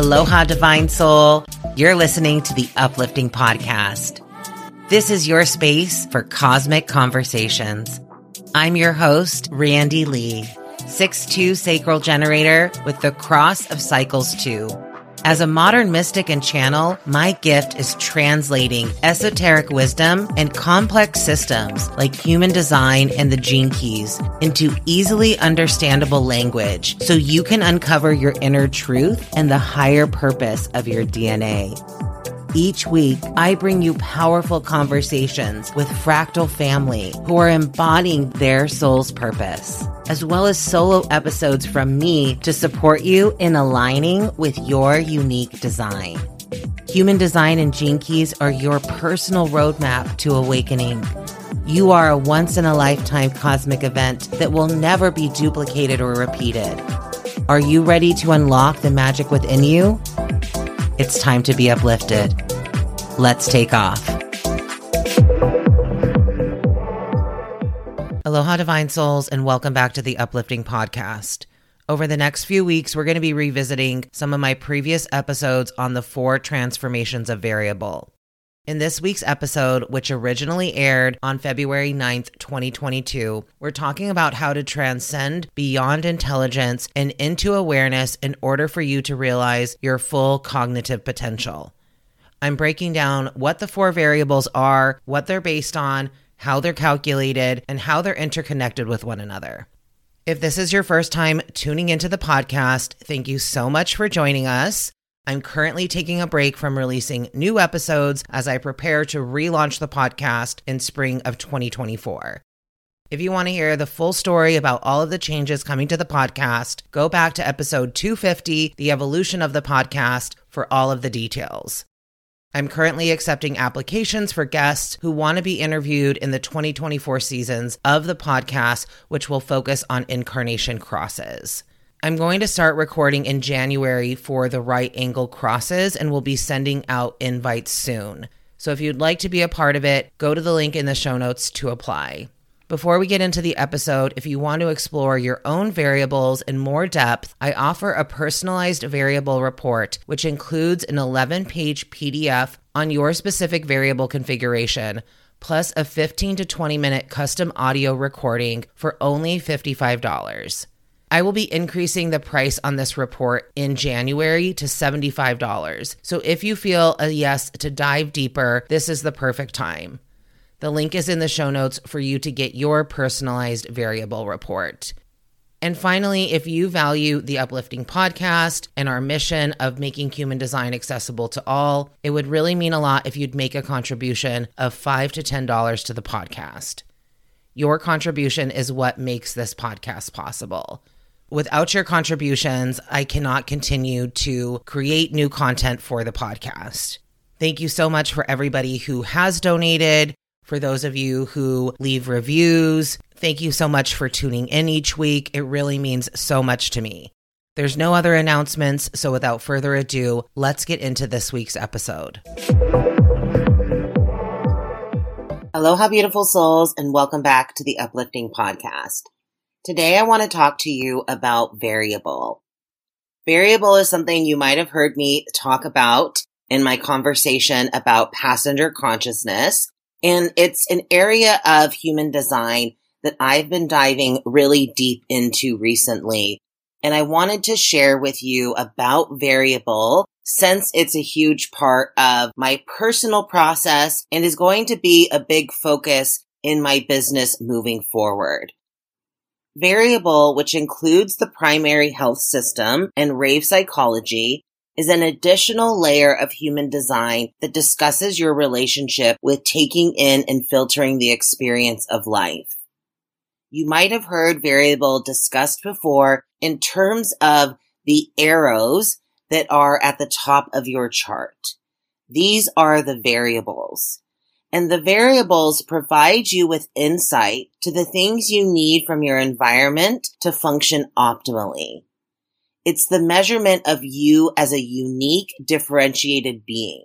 Aloha, Divine Soul. You're listening to the Uplifting Podcast. This is your space for cosmic conversations. I'm your host, Randi Lee, 6'2 sacral generator with the Cross of Cycles 2. As a modern mystic and channel, my gift is translating esoteric wisdom and complex systems like human design and the gene keys into easily understandable language so you can uncover your inner truth and the higher purpose of your DNA. Each week, I bring you powerful conversations with Fractal Family who are embodying their soul's purpose, as well as solo episodes from me to support you in aligning with your unique design. Human design and gene keys are your personal roadmap to awakening. You are a once in a lifetime cosmic event that will never be duplicated or repeated. Are you ready to unlock the magic within you? It's time to be uplifted. Let's take off. Aloha, Divine Souls, and welcome back to the Uplifting Podcast. Over the next few weeks, we're going to be revisiting some of my previous episodes on the four transformations of variable. In this week's episode, which originally aired on February 9th, 2022, we're talking about how to transcend beyond intelligence and into awareness in order for you to realize your full cognitive potential. I'm breaking down what the four variables are, what they're based on, how they're calculated, and how they're interconnected with one another. If this is your first time tuning into the podcast, thank you so much for joining us. I'm currently taking a break from releasing new episodes as I prepare to relaunch the podcast in spring of 2024. If you want to hear the full story about all of the changes coming to the podcast, go back to episode 250, The Evolution of the Podcast, for all of the details. I'm currently accepting applications for guests who want to be interviewed in the 2024 seasons of the podcast, which will focus on incarnation crosses. I'm going to start recording in January for the right angle crosses and we'll be sending out invites soon. So if you'd like to be a part of it, go to the link in the show notes to apply. Before we get into the episode, if you want to explore your own variables in more depth, I offer a personalized variable report, which includes an 11 page PDF on your specific variable configuration, plus a 15 to 20 minute custom audio recording for only $55. I will be increasing the price on this report in January to $75. So if you feel a yes to dive deeper, this is the perfect time. The link is in the show notes for you to get your personalized variable report. And finally, if you value the Uplifting podcast and our mission of making human design accessible to all, it would really mean a lot if you'd make a contribution of 5 to $10 to the podcast. Your contribution is what makes this podcast possible. Without your contributions, I cannot continue to create new content for the podcast. Thank you so much for everybody who has donated, for those of you who leave reviews. Thank you so much for tuning in each week. It really means so much to me. There's no other announcements, so without further ado, let's get into this week's episode. Aloha, beautiful souls, and welcome back to the Uplifting Podcast. Today I want to talk to you about variable. Variable is something you might have heard me talk about in my conversation about passenger consciousness. And it's an area of human design that I've been diving really deep into recently. And I wanted to share with you about variable since it's a huge part of my personal process and is going to be a big focus in my business moving forward. Variable, which includes the primary health system and rave psychology, is an additional layer of human design that discusses your relationship with taking in and filtering the experience of life. You might have heard variable discussed before in terms of the arrows that are at the top of your chart. These are the variables and the variables provide you with insight to the things you need from your environment to function optimally. It's the measurement of you as a unique, differentiated being.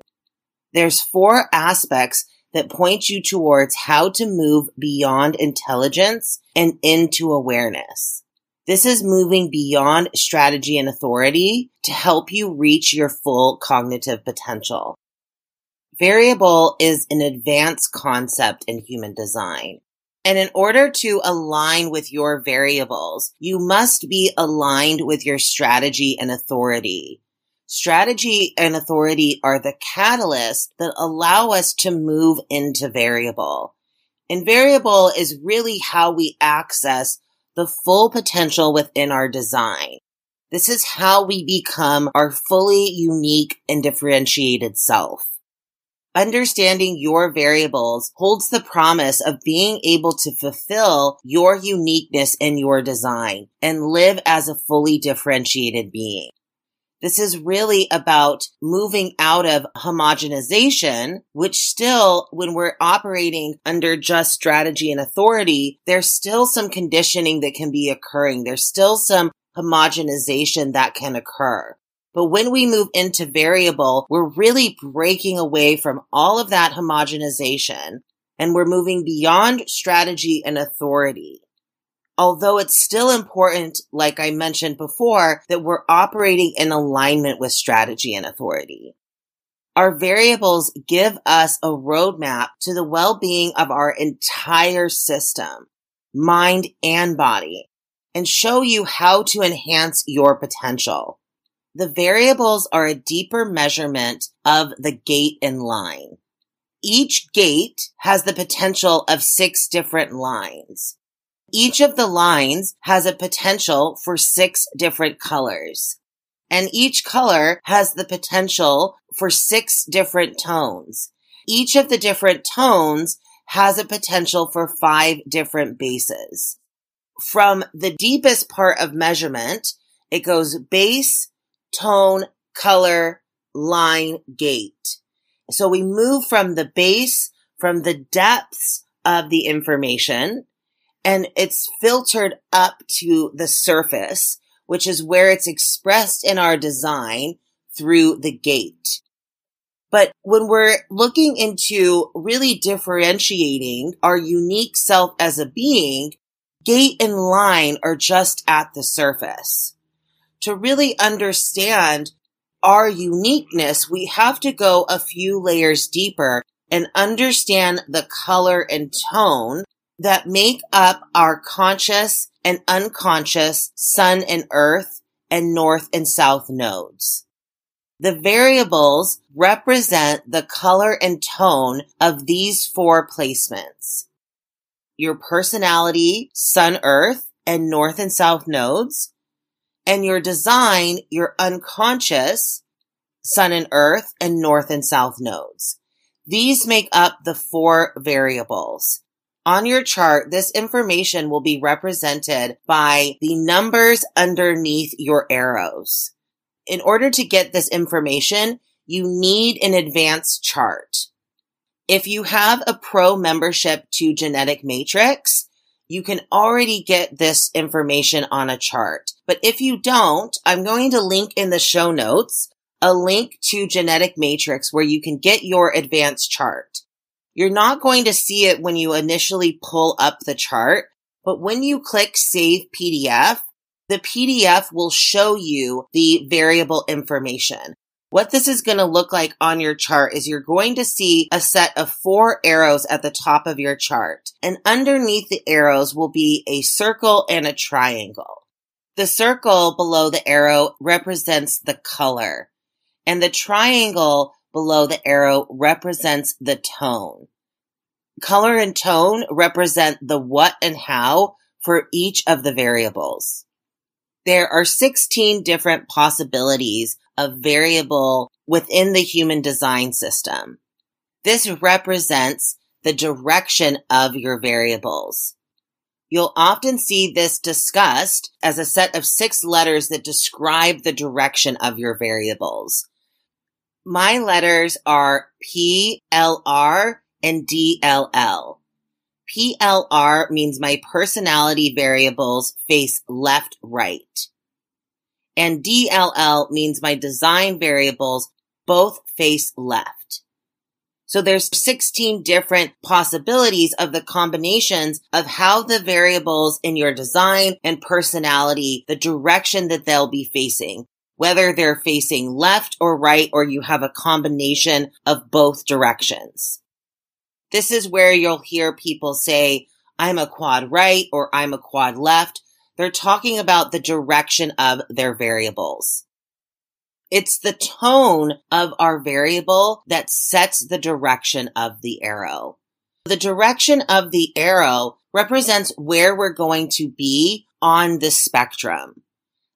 There's four aspects that point you towards how to move beyond intelligence and into awareness. This is moving beyond strategy and authority to help you reach your full cognitive potential. Variable is an advanced concept in human design. And in order to align with your variables, you must be aligned with your strategy and authority. Strategy and authority are the catalyst that allow us to move into variable. And variable is really how we access the full potential within our design. This is how we become our fully unique and differentiated self. Understanding your variables holds the promise of being able to fulfill your uniqueness in your design and live as a fully differentiated being. This is really about moving out of homogenization, which still, when we're operating under just strategy and authority, there's still some conditioning that can be occurring. There's still some homogenization that can occur. But when we move into variable, we're really breaking away from all of that homogenization and we're moving beyond strategy and authority although it's still important, like I mentioned before, that we're operating in alignment with strategy and authority. Our variables give us a roadmap to the well-being of our entire system, mind and body, and show you how to enhance your potential. The variables are a deeper measurement of the gate and line. Each gate has the potential of six different lines. Each of the lines has a potential for six different colors. And each color has the potential for six different tones. Each of the different tones has a potential for five different bases. From the deepest part of measurement, it goes base, tone, color, line, gate. So we move from the base, from the depths of the information and it's filtered up to the surface, which is where it's expressed in our design through the gate. But when we're looking into really differentiating our unique self as a being, gate and line are just at the surface. To really understand our uniqueness, we have to go a few layers deeper and understand the color and tone that make up our conscious and unconscious sun and earth and north and south nodes. The variables represent the color and tone of these four placements. Your personality, sun, earth, and north and south nodes, and your design, your unconscious, sun and earth, and north and south nodes. These make up the four variables. On your chart, this information will be represented by the numbers underneath your arrows. In order to get this information, you need an advanced chart. If you have a pro membership to Genetic Matrix, you can already get this information on a chart. But if you don't, I'm going to link in the show notes a link to Genetic Matrix where you can get your advanced chart. You're not going to see it when you initially pull up the chart, but when you click save PDF, the PDF will show you the variable information. What this is going to look like on your chart is you're going to see a set of four arrows at the top of your chart. And underneath the arrows will be a circle and a triangle. The circle below the arrow represents the color and the triangle below the arrow represents the tone. Color and tone represent the what and how for each of the variables. There are 16 different possibilities of variable within the human design system. This represents the direction of your variables. You'll often see this discussed as a set of six letters that describe the direction of your variables. My letters are P, L, R, and DLL. PLR means my personality variables face left, right. And DLL means my design variables both face left. So there's 16 different possibilities of the combinations of how the variables in your design and personality, the direction that they'll be facing, whether they're facing left or right, or you have a combination of both directions. This is where you'll hear people say, I'm a quad right or I'm a quad left. They're talking about the direction of their variables. It's the tone of our variable that sets the direction of the arrow. The direction of the arrow represents where we're going to be on the spectrum.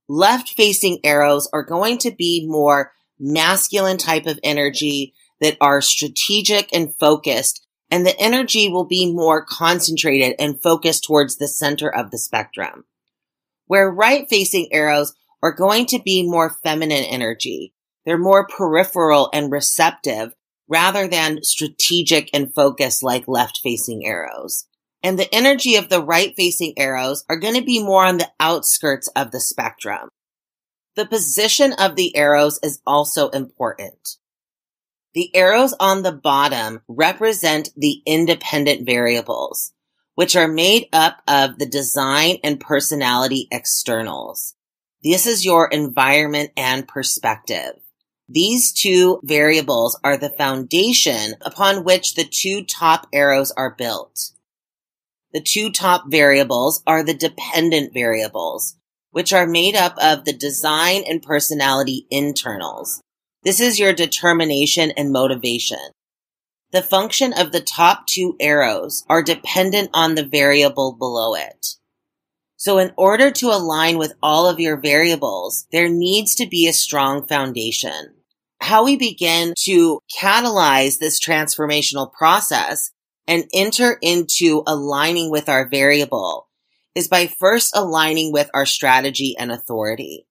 Left facing arrows are going to be more masculine type of energy that are strategic and focused, and the energy will be more concentrated and focused towards the center of the spectrum. Where right facing arrows are going to be more feminine energy. They're more peripheral and receptive rather than strategic and focused like left facing arrows. And the energy of the right facing arrows are going to be more on the outskirts of the spectrum. The position of the arrows is also important. The arrows on the bottom represent the independent variables, which are made up of the design and personality externals. This is your environment and perspective. These two variables are the foundation upon which the two top arrows are built. The two top variables are the dependent variables, which are made up of the design and personality internals. This is your determination and motivation. The function of the top two arrows are dependent on the variable below it. So in order to align with all of your variables, there needs to be a strong foundation. How we begin to catalyze this transformational process and enter into aligning with our variable is by first aligning with our strategy and authority.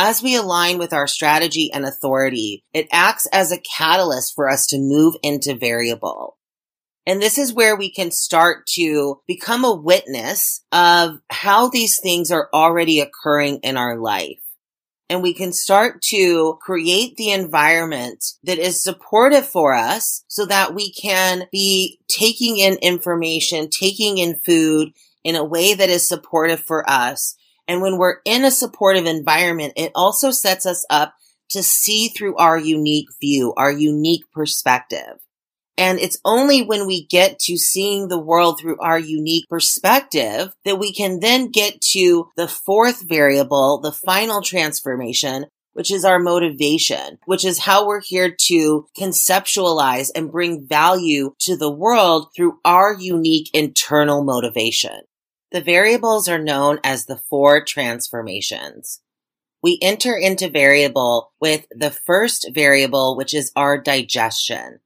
As we align with our strategy and authority, it acts as a catalyst for us to move into variable. And this is where we can start to become a witness of how these things are already occurring in our life. And we can start to create the environment that is supportive for us so that we can be taking in information, taking in food in a way that is supportive for us. And when we're in a supportive environment, it also sets us up to see through our unique view, our unique perspective. And it's only when we get to seeing the world through our unique perspective that we can then get to the fourth variable, the final transformation, which is our motivation, which is how we're here to conceptualize and bring value to the world through our unique internal motivation. The variables are known as the four transformations. We enter into variable with the first variable, which is our digestion.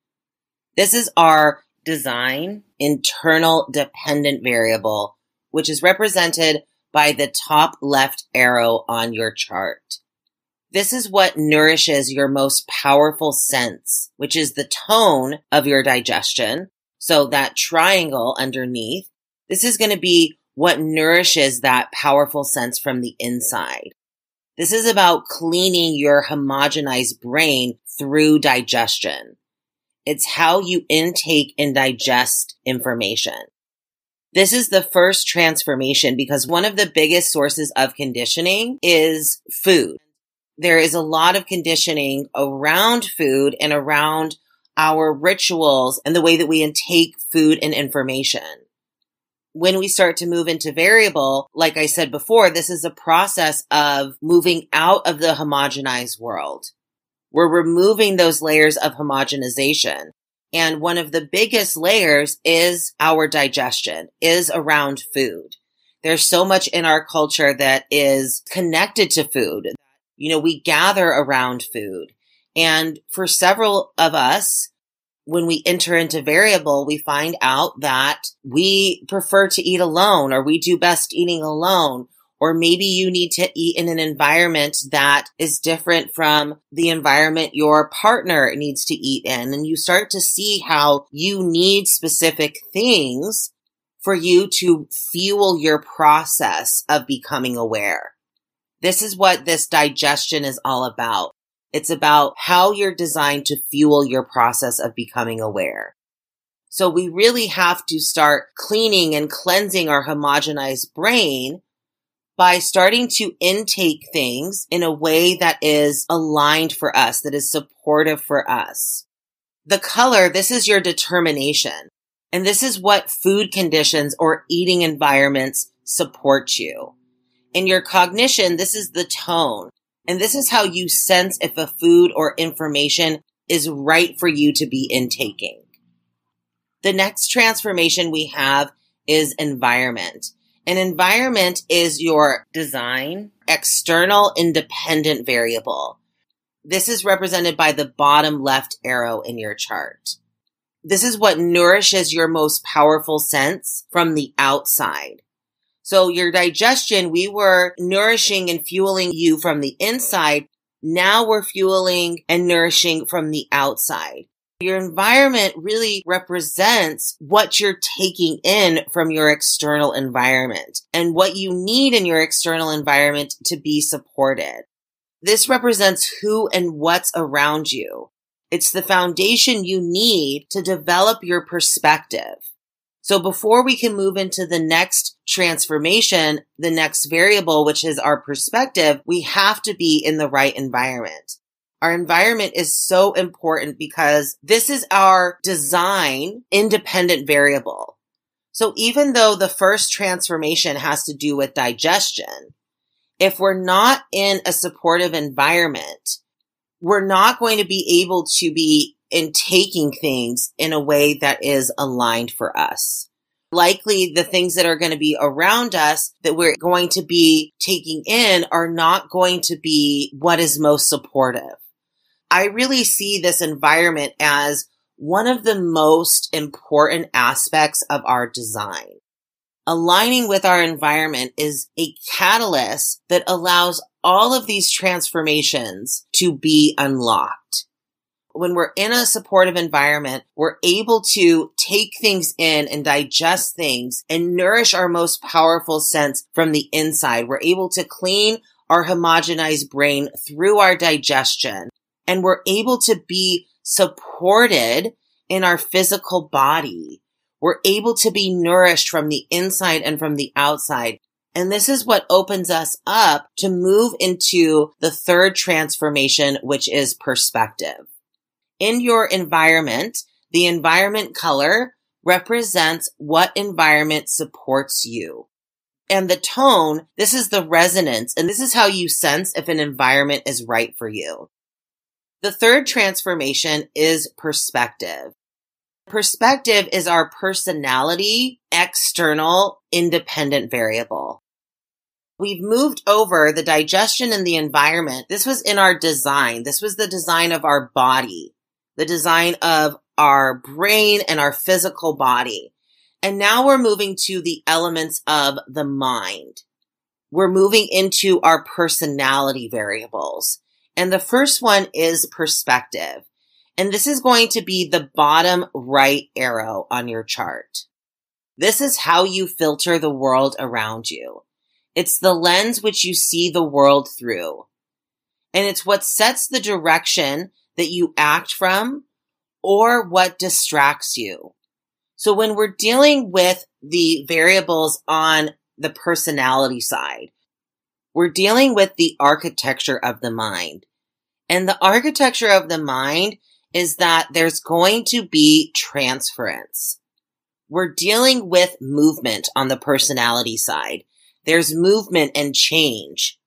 This is our design internal dependent variable, which is represented by the top left arrow on your chart. This is what nourishes your most powerful sense, which is the tone of your digestion. So that triangle underneath, this is going to be what nourishes that powerful sense from the inside. This is about cleaning your homogenized brain through digestion. It's how you intake and digest information. This is the first transformation because one of the biggest sources of conditioning is food. There is a lot of conditioning around food and around our rituals and the way that we intake food and information. When we start to move into variable, like I said before, this is a process of moving out of the homogenized world. We're removing those layers of homogenization. And one of the biggest layers is our digestion, is around food. There's so much in our culture that is connected to food. You know, we gather around food. And for several of us, when we enter into variable, we find out that we prefer to eat alone or we do best eating alone or maybe you need to eat in an environment that is different from the environment your partner needs to eat in. And you start to see how you need specific things for you to fuel your process of becoming aware. This is what this digestion is all about. It's about how you're designed to fuel your process of becoming aware. So we really have to start cleaning and cleansing our homogenized brain by starting to intake things in a way that is aligned for us, that is supportive for us. The color, this is your determination. And this is what food conditions or eating environments support you. In your cognition, this is the tone. And this is how you sense if a food or information is right for you to be intaking. The next transformation we have is environment. An environment is your design, external independent variable. This is represented by the bottom left arrow in your chart. This is what nourishes your most powerful sense from the outside. So your digestion, we were nourishing and fueling you from the inside. Now we're fueling and nourishing from the outside. Your environment really represents what you're taking in from your external environment and what you need in your external environment to be supported. This represents who and what's around you. It's the foundation you need to develop your perspective. So before we can move into the next transformation, the next variable, which is our perspective, we have to be in the right environment. Our environment is so important because this is our design independent variable. So even though the first transformation has to do with digestion, if we're not in a supportive environment, we're not going to be able to be in taking things in a way that is aligned for us. Likely the things that are going to be around us that we're going to be taking in are not going to be what is most supportive. I really see this environment as one of the most important aspects of our design. Aligning with our environment is a catalyst that allows all of these transformations to be unlocked. When we're in a supportive environment, we're able to take things in and digest things and nourish our most powerful sense from the inside. We're able to clean our homogenized brain through our digestion and we're able to be supported in our physical body. We're able to be nourished from the inside and from the outside. And this is what opens us up to move into the third transformation, which is perspective. In your environment, the environment color represents what environment supports you. And the tone, this is the resonance, and this is how you sense if an environment is right for you. The third transformation is perspective. Perspective is our personality, external, independent variable. We've moved over the digestion and the environment. This was in our design. This was the design of our body, the design of our brain and our physical body. And now we're moving to the elements of the mind. We're moving into our personality variables. And the first one is perspective. And this is going to be the bottom right arrow on your chart. This is how you filter the world around you. It's the lens which you see the world through. And it's what sets the direction that you act from or what distracts you. So when we're dealing with the variables on the personality side, we're dealing with the architecture of the mind. And the architecture of the mind is that there's going to be transference. We're dealing with movement on the personality side. There's movement and change.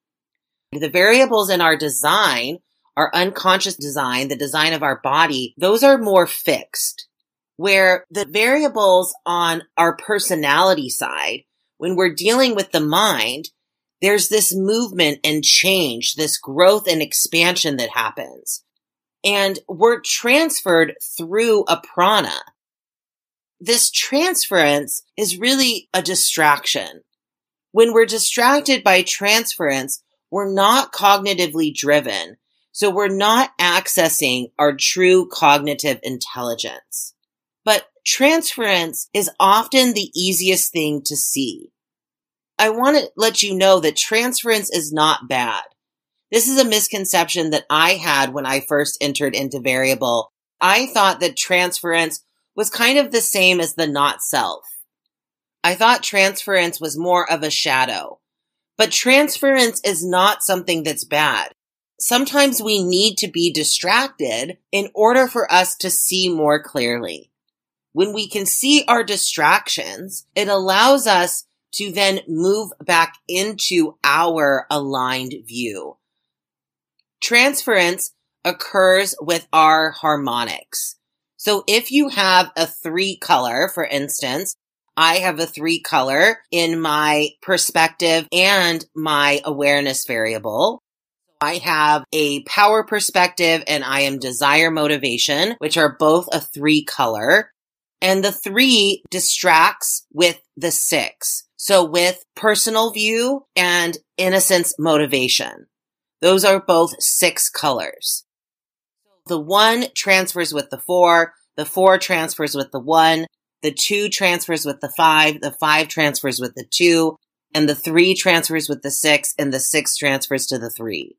The variables in our design, our unconscious design, the design of our body, those are more fixed. Where the variables on our personality side, when we're dealing with the mind, there's this movement and change, this growth and expansion that happens. And we're transferred through a prana. This transference is really a distraction. When we're distracted by transference, we're not cognitively driven. So we're not accessing our true cognitive intelligence. But transference is often the easiest thing to see. I want to let you know that transference is not bad. This is a misconception that I had when I first entered into variable. I thought that transference was kind of the same as the not self. I thought transference was more of a shadow. But transference is not something that's bad. Sometimes we need to be distracted in order for us to see more clearly. When we can see our distractions, it allows us to then move back into our aligned view. Transference occurs with our harmonics. So if you have a three color, for instance, I have a three color in my perspective and my awareness variable. I have a power perspective and I am desire motivation, which are both a three color. And the three distracts with the six. So with personal view and innocence motivation, those are both six colors. The one transfers with the four, the four transfers with the one, the two transfers with the five, the five transfers with the two, and the three transfers with the six, and the six transfers to the three.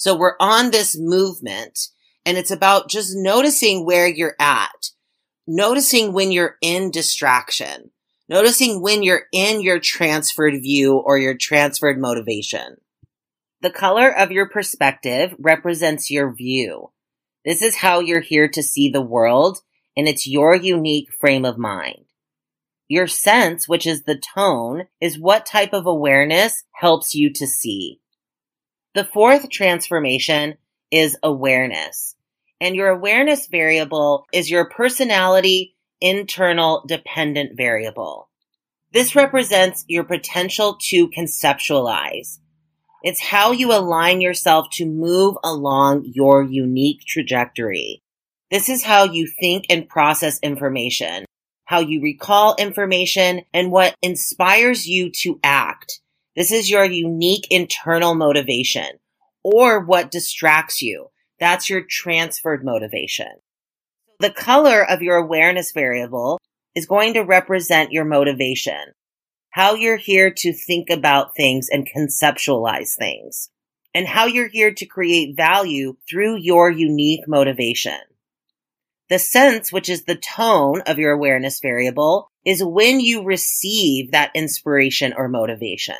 So we're on this movement and it's about just noticing where you're at, noticing when you're in distraction, noticing when you're in your transferred view or your transferred motivation. The color of your perspective represents your view. This is how you're here to see the world and it's your unique frame of mind. Your sense, which is the tone, is what type of awareness helps you to see. The fourth transformation is awareness. And your awareness variable is your personality internal dependent variable. This represents your potential to conceptualize. It's how you align yourself to move along your unique trajectory. This is how you think and process information, how you recall information, and what inspires you to act. This is your unique internal motivation or what distracts you. That's your transferred motivation. The color of your awareness variable is going to represent your motivation, how you're here to think about things and conceptualize things, and how you're here to create value through your unique motivation. The sense, which is the tone of your awareness variable, is when you receive that inspiration or motivation.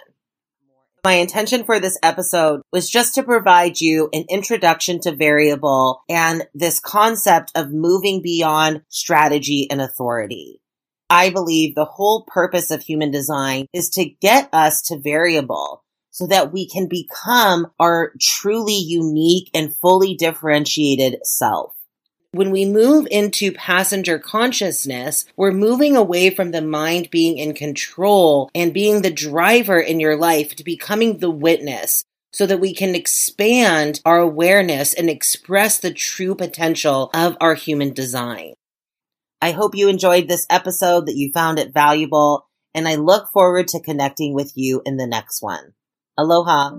My intention for this episode was just to provide you an introduction to variable and this concept of moving beyond strategy and authority. I believe the whole purpose of human design is to get us to variable so that we can become our truly unique and fully differentiated self. When we move into passenger consciousness, we're moving away from the mind being in control and being the driver in your life to becoming the witness so that we can expand our awareness and express the true potential of our human design. I hope you enjoyed this episode, that you found it valuable, and I look forward to connecting with you in the next one. Aloha.